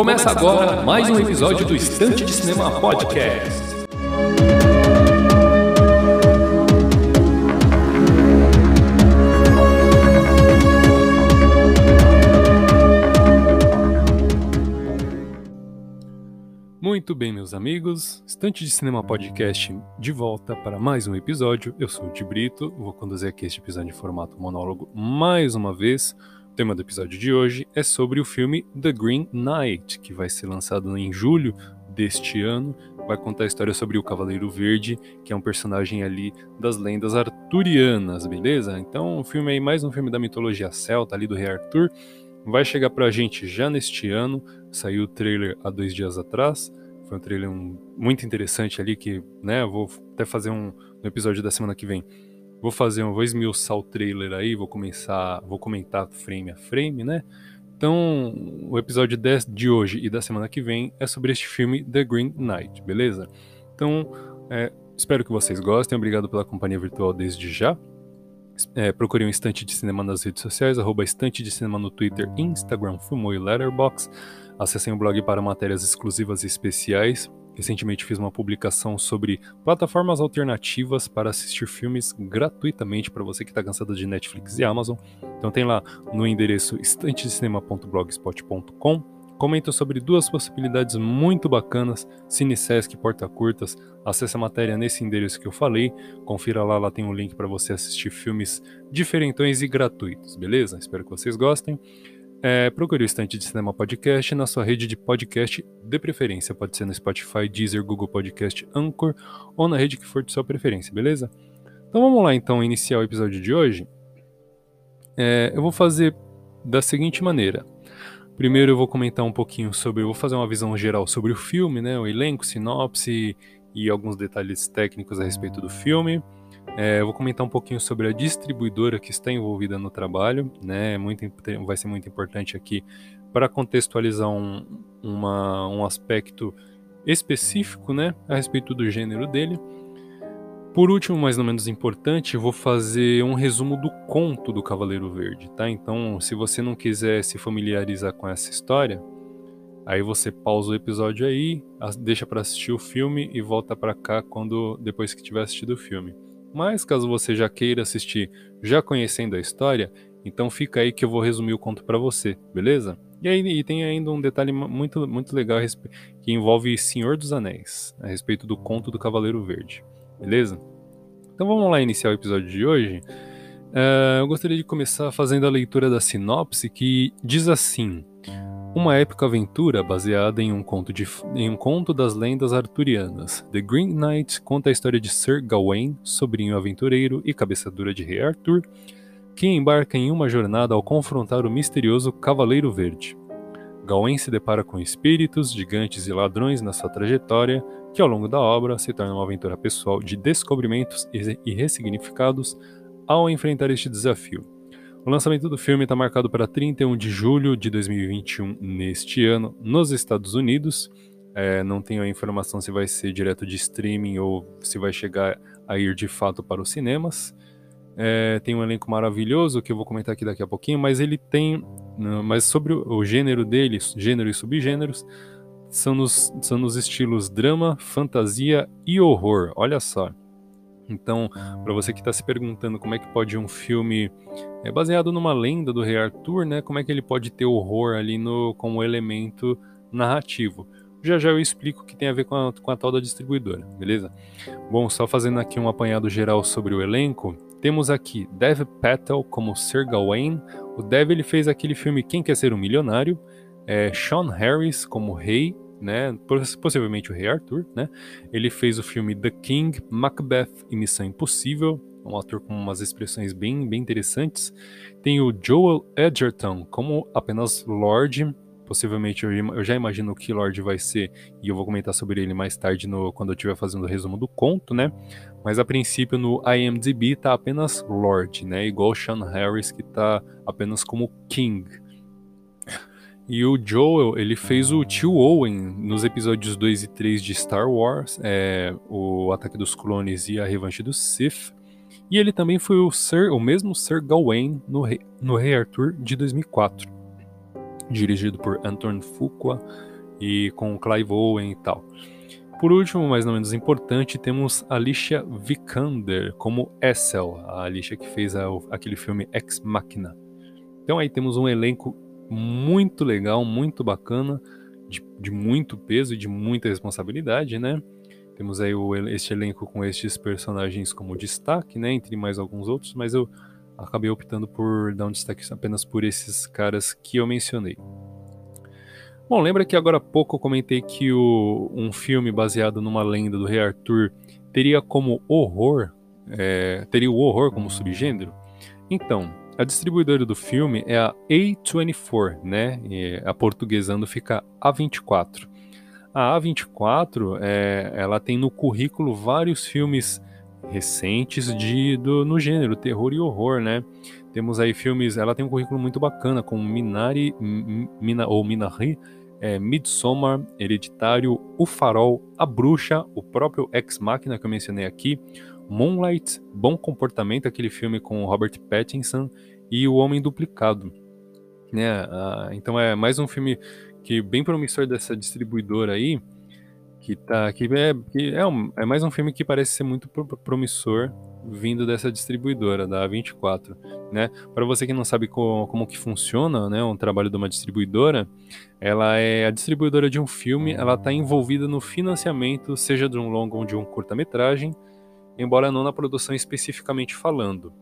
Começa agora mais um episódio do Estante de Cinema Podcast. Muito bem, meus amigos, Estante de Cinema Podcast de volta para mais um episódio. Eu sou o Di Brito, vou conduzir aqui este episódio em formato monólogo mais uma vez. Tema do episódio de hoje é sobre o filme The Green Knight, que vai ser lançado em julho deste ano. Vai contar a história sobre o Cavaleiro Verde, que é um personagem ali das lendas arturianas, beleza? Então, o filme aí, mais um filme da mitologia celta ali do Rei Arthur, vai chegar pra gente já neste ano. Saiu o trailer há dois dias atrás. Foi um trailer um, muito interessante ali que, né, eu vou até fazer um no episódio da semana que vem Vou fazer, vou esmiuçar o trailer aí, vou começar, vou comentar frame a frame, né? Então, o episódio 10 de hoje e da semana que vem é sobre este filme The Green Knight, beleza? Então, é, espero que vocês gostem, obrigado pela companhia virtual desde já. É, procure um Estante de Cinema nas redes sociais, arroba Estante de Cinema no Twitter, Instagram, Fumo e Letterboxd. Acessem o blog para matérias exclusivas e especiais. Recentemente fiz uma publicação sobre plataformas alternativas para assistir filmes gratuitamente para você que está cansado de Netflix e Amazon. Então tem lá no endereço estantedecinema.blogspot.com. Comento sobre duas possibilidades muito bacanas, Cinesesc Porta Curtas. Acesse a matéria nesse endereço que eu falei. Confira lá, lá tem um link para você assistir filmes diferentões e gratuitos, beleza? Espero que vocês gostem. É, procure o Estante de Cinema Podcast na sua rede de podcast de preferência. Pode ser no Spotify, Deezer, Google Podcast, Anchor ou na rede que for de sua preferência, beleza? Então vamos lá então iniciar o episódio de hoje. É, eu vou fazer da seguinte maneira. Primeiro eu vou comentar um pouquinho sobre, eu vou fazer uma visão geral sobre o filme, né, o elenco, sinopse e alguns detalhes técnicos a respeito do filme. É, eu vou comentar um pouquinho sobre a distribuidora que está envolvida no trabalho, né? É muito, vai ser muito importante aqui para contextualizar um, uma, um aspecto específico, né, a respeito do gênero dele. Por último, mais ou menos importante, vou fazer um resumo do conto do Cavaleiro Verde, tá? Então, se você não quiser se familiarizar com essa história, aí você pausa o episódio aí, deixa para assistir o filme e volta para cá quando depois que tiver assistido o filme. Mas caso você já queira assistir já conhecendo a história, então fica aí que eu vou resumir o conto para você, beleza? E aí e tem ainda um detalhe muito, muito legal que envolve Senhor dos Anéis, a respeito do conto do Cavaleiro Verde, beleza? Então vamos lá iniciar o episódio de hoje. Uh, eu gostaria de começar fazendo a leitura da sinopse que diz assim: uma épica aventura baseada em um, conto de, em um conto das lendas arturianas. The Green Knight conta a história de Sir Gawain, sobrinho aventureiro e cabeça dura de Rei Arthur, que embarca em uma jornada ao confrontar o misterioso Cavaleiro Verde. Gawain se depara com espíritos, gigantes e ladrões na sua trajetória, que ao longo da obra se torna uma aventura pessoal de descobrimentos e ressignificados ao enfrentar este desafio. O lançamento do filme está marcado para 31 de julho de 2021, neste ano, nos Estados Unidos. É, não tenho a informação se vai ser direto de streaming ou se vai chegar a ir de fato para os cinemas. É, tem um elenco maravilhoso que eu vou comentar aqui daqui a pouquinho, mas ele tem. Mas sobre o gênero dele, gênero e subgêneros, são nos, são nos estilos drama, fantasia e horror. Olha só. Então, para você que está se perguntando como é que pode um filme é baseado numa lenda do rei Arthur, né? Como é que ele pode ter horror ali no, como elemento narrativo? Já já eu explico o que tem a ver com a, com a tal da distribuidora, beleza? Bom, só fazendo aqui um apanhado geral sobre o elenco, temos aqui Dev Patel como Sir Gawain. O Dev ele fez aquele filme Quem Quer Ser um Milionário. É, Sean Harris como rei né, possivelmente o Rei Arthur, né? Ele fez o filme The King, Macbeth e Missão Impossível, um ator com umas expressões bem, bem interessantes. Tem o Joel Edgerton como apenas Lord, possivelmente eu, já imagino o que Lord vai ser e eu vou comentar sobre ele mais tarde no, quando eu estiver fazendo o resumo do conto, né? Mas a princípio no IMDb tá apenas Lord, né? Igual Sean Harris que tá apenas como King. E o Joel, ele fez o tio Owen nos episódios 2 e 3 de Star Wars, é, o Ataque dos Clones e a Revanche do Sith. E ele também foi o, Sir, o mesmo Sir Gawain no Rei, no Rei Arthur de 2004. dirigido por Anton Fuqua e com Clive Owen e tal. Por último, mas não menos importante, temos Alicia Vikander como Essel, a Alicia que fez a, aquele filme Ex Machina. Então aí temos um elenco muito legal, muito bacana, de, de muito peso e de muita responsabilidade, né? Temos aí o, este elenco com estes personagens como destaque, né? Entre mais alguns outros, mas eu acabei optando por dar um destaque apenas por esses caras que eu mencionei. Bom, lembra que agora há pouco eu comentei que o, um filme baseado numa lenda do Rei Arthur teria como horror, é, teria o horror como subgênero? Então, a distribuidora do filme é a A24, né? E a portuguesando fica A24. A A24, é, ela tem no currículo vários filmes recentes de, do, no gênero terror e horror, né? Temos aí filmes, ela tem um currículo muito bacana, como Minari, Mina, ou Minari, é, Midsommar, Hereditário, O Farol, A Bruxa, o próprio Ex Machina que eu mencionei aqui, Moonlight, Bom Comportamento, aquele filme com Robert Pattinson, e O Homem Duplicado. Né? Ah, então é mais um filme que bem promissor dessa distribuidora aí, que tá que é, que é, um, é mais um filme que parece ser muito promissor vindo dessa distribuidora da A24, né? Para você que não sabe como, como que funciona, né, um trabalho de uma distribuidora, ela é a distribuidora de um filme, ela está envolvida no financiamento, seja de um longo ou de um curta-metragem, embora não na produção especificamente falando.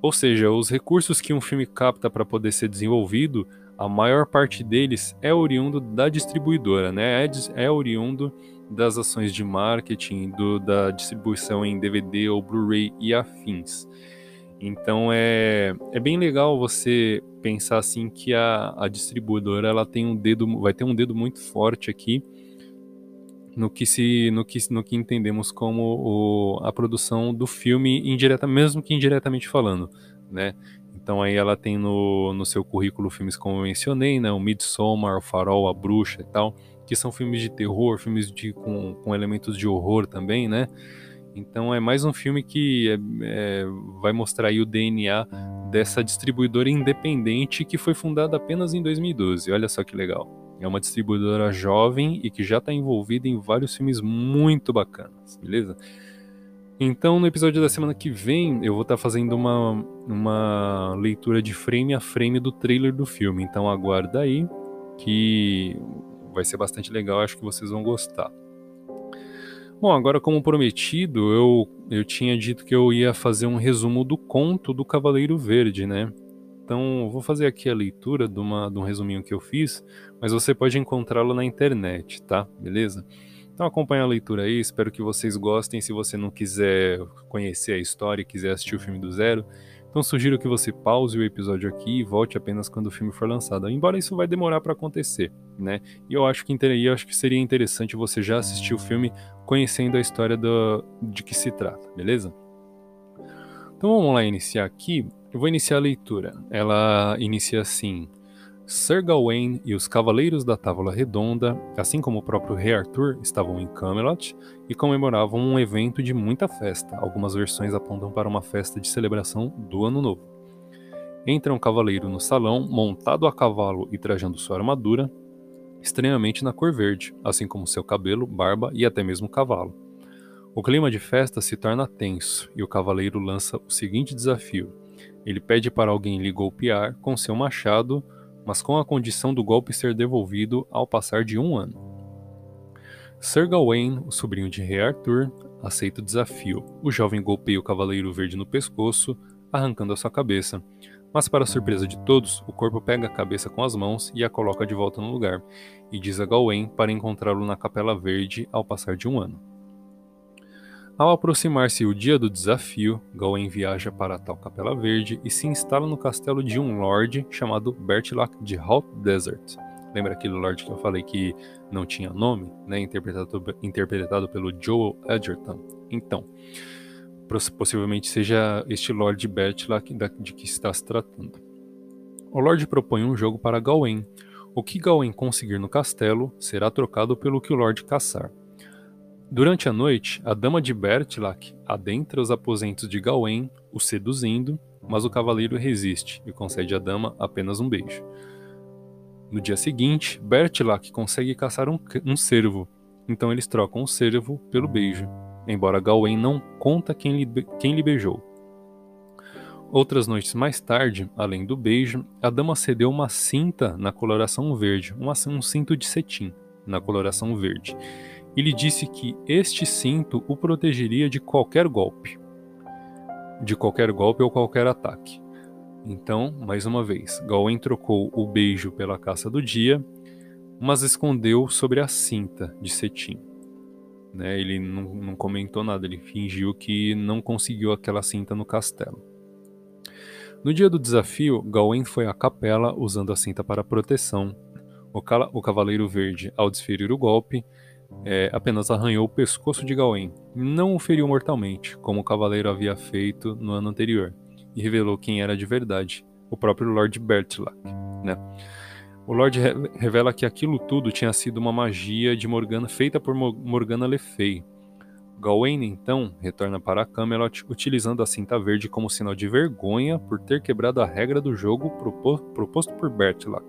Ou seja, os recursos que um filme capta para poder ser desenvolvido, a maior parte deles é oriundo da distribuidora, né? É, é oriundo das ações de marketing, do, da distribuição em DVD ou Blu-ray e afins. Então é, é bem legal você pensar assim que a, a distribuidora ela tem um dedo, vai ter um dedo muito forte aqui no que se no que, no que entendemos como o, a produção do filme indireta, mesmo que indiretamente falando, né? Então aí ela tem no, no seu currículo filmes como eu mencionei, né? O Midsommar, o Farol, a Bruxa e tal que são filmes de terror, filmes de, com, com elementos de horror também, né? Então é mais um filme que é, é, vai mostrar aí o DNA dessa distribuidora independente que foi fundada apenas em 2012. Olha só que legal. É uma distribuidora jovem e que já está envolvida em vários filmes muito bacanas, beleza? Então, no episódio da semana que vem, eu vou estar tá fazendo uma, uma leitura de frame a frame do trailer do filme. Então, aguarda aí que vai ser bastante legal, acho que vocês vão gostar. Bom, agora como prometido, eu, eu tinha dito que eu ia fazer um resumo do conto do Cavaleiro Verde, né? Então, vou fazer aqui a leitura de, uma, de um resuminho que eu fiz, mas você pode encontrá-lo na internet, tá? Beleza? Então acompanha a leitura aí, espero que vocês gostem. Se você não quiser conhecer a história e quiser assistir o filme do zero, então sugiro que você pause o episódio aqui e volte apenas quando o filme for lançado. Embora isso vai demorar para acontecer, né? E eu acho que eu acho que seria interessante você já assistir o filme conhecendo a história do, de que se trata, beleza? Então vamos lá iniciar aqui. Eu vou iniciar a leitura. Ela inicia assim: Sir Gawain e os Cavaleiros da Távola Redonda, assim como o próprio Rei Arthur, estavam em Camelot e comemoravam um evento de muita festa. Algumas versões apontam para uma festa de celebração do Ano Novo. Entra um cavaleiro no salão, montado a cavalo e trajando sua armadura, estranhamente na cor verde, assim como seu cabelo, barba e até mesmo cavalo. O clima de festa se torna tenso e o cavaleiro lança o seguinte desafio. Ele pede para alguém lhe golpear com seu machado mas com a condição do golpe ser devolvido ao passar de um ano. Sir Gawain, o sobrinho de Rei Arthur, aceita o desafio. O jovem golpeia o Cavaleiro Verde no pescoço, arrancando a sua cabeça. Mas, para surpresa de todos, o corpo pega a cabeça com as mãos e a coloca de volta no lugar, e diz a Gawain para encontrá-lo na Capela Verde ao passar de um ano. Ao aproximar-se o dia do desafio, Gawain viaja para a tal Capela Verde e se instala no castelo de um lord chamado Bertilak de Hot Desert. Lembra aquele lord que eu falei que não tinha nome, né? interpretado, interpretado pelo Joel Edgerton? Então, possivelmente seja este Lord Bertilak de que está se tratando. O Lord propõe um jogo para Gawain. O que Gawain conseguir no castelo será trocado pelo que o Lord caçar. Durante a noite, a dama de Bertilak adentra os aposentos de Gawain, o seduzindo, mas o cavaleiro resiste e concede à dama apenas um beijo. No dia seguinte, Bertilak consegue caçar um, um cervo, então eles trocam o cervo pelo beijo, embora Gawain não conta quem lhe, quem lhe beijou. Outras noites mais tarde, além do beijo, a dama cedeu uma cinta na coloração verde, um, um cinto de cetim na coloração verde, e lhe disse que este cinto o protegeria de qualquer golpe, de qualquer golpe ou qualquer ataque. Então, mais uma vez, Gawain trocou o beijo pela caça do dia, mas escondeu sobre a cinta de cetim. Né, ele não, não comentou nada, ele fingiu que não conseguiu aquela cinta no castelo. No dia do desafio, Gawain foi à capela usando a cinta para proteção. O, o Cavaleiro Verde, ao desferir o golpe, é, apenas arranhou o pescoço de Gawain, não o feriu mortalmente, como o Cavaleiro havia feito no ano anterior e revelou quem era de verdade, o próprio Lord Bertilak. Né? O Lord re revela que aquilo tudo tinha sido uma magia de Morgana feita por Morgana Le Fay. Gawain então retorna para Camelot utilizando a cinta verde como sinal de vergonha por ter quebrado a regra do jogo proposto por Bertilak.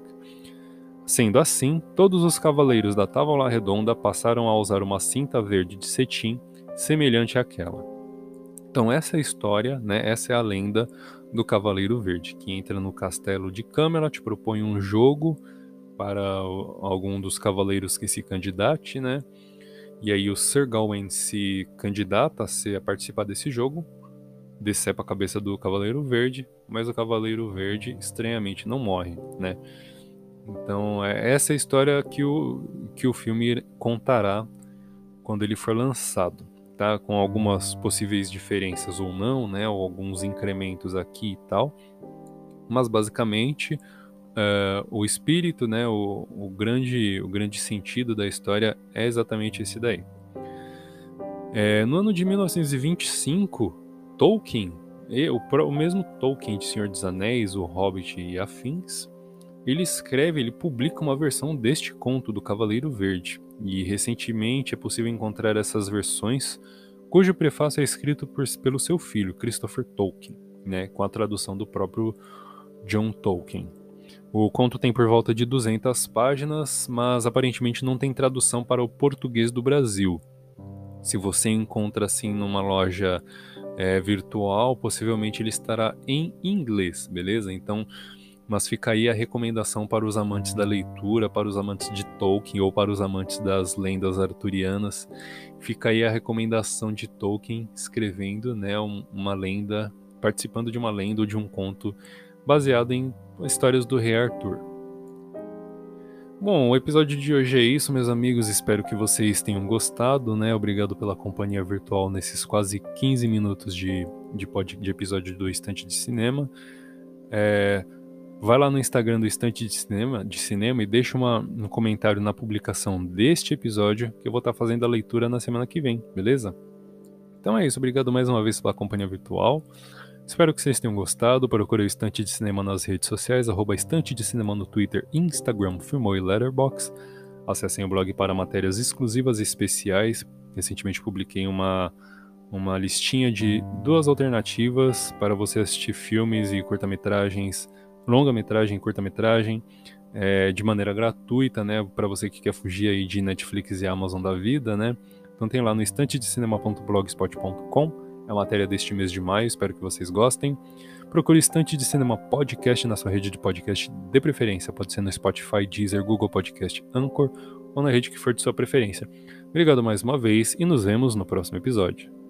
Sendo assim, todos os cavaleiros da Távola Redonda passaram a usar uma cinta verde de cetim semelhante àquela. Então essa é a história, né? Essa é a lenda do Cavaleiro Verde, que entra no castelo de Camelot, propõe um jogo para algum dos cavaleiros que se candidate, né? E aí o Sir Gawain se candidata a, ser, a participar desse jogo, decepa a cabeça do Cavaleiro Verde, mas o Cavaleiro Verde estranhamente não morre, né? Então é essa é a história que o, que o filme contará quando ele for lançado tá? Com algumas possíveis diferenças ou não, né? Ou alguns incrementos aqui e tal. Mas basicamente uh, o espírito, né? O, o, grande, o grande sentido da história é exatamente esse daí. É, no ano de 1925, Tolkien, e o, o mesmo Tolkien de Senhor dos Anéis, O Hobbit e afins, ele escreve, ele publica uma versão deste conto do Cavaleiro Verde. E recentemente é possível encontrar essas versões, cujo prefácio é escrito por, pelo seu filho, Christopher Tolkien, né, com a tradução do próprio John Tolkien. O conto tem por volta de 200 páginas, mas aparentemente não tem tradução para o português do Brasil. Se você encontra assim numa loja é, virtual, possivelmente ele estará em inglês, beleza? Então mas fica aí a recomendação para os amantes da leitura, para os amantes de Tolkien ou para os amantes das lendas arturianas. Fica aí a recomendação de Tolkien escrevendo né, uma lenda, participando de uma lenda ou de um conto baseado em histórias do rei Arthur. Bom, o episódio de hoje é isso, meus amigos. Espero que vocês tenham gostado, né? Obrigado pela companhia virtual nesses quase 15 minutos de, de, pod, de episódio do Estante de Cinema. É, Vai lá no Instagram do Estante de Cinema, de cinema e deixa uma, um comentário na publicação deste episódio que eu vou estar fazendo a leitura na semana que vem, beleza? Então é isso, obrigado mais uma vez pela companhia virtual. Espero que vocês tenham gostado. Procure o Estante de Cinema nas redes sociais, arroba Estante de Cinema no Twitter, Instagram, Filmou e Letterboxd. Acessem o blog para matérias exclusivas e especiais. Recentemente publiquei uma, uma listinha de duas alternativas para você assistir filmes e curta-metragens longa-metragem, curta-metragem, é, de maneira gratuita, né, para você que quer fugir aí de Netflix e Amazon da vida, né? Então tem lá no estantedecinema.blogspot.com, é a matéria deste mês de maio, espero que vocês gostem. Procure Estante de Cinema Podcast na sua rede de podcast de preferência, pode ser no Spotify, Deezer, Google Podcast, Anchor ou na rede que for de sua preferência. Obrigado mais uma vez e nos vemos no próximo episódio.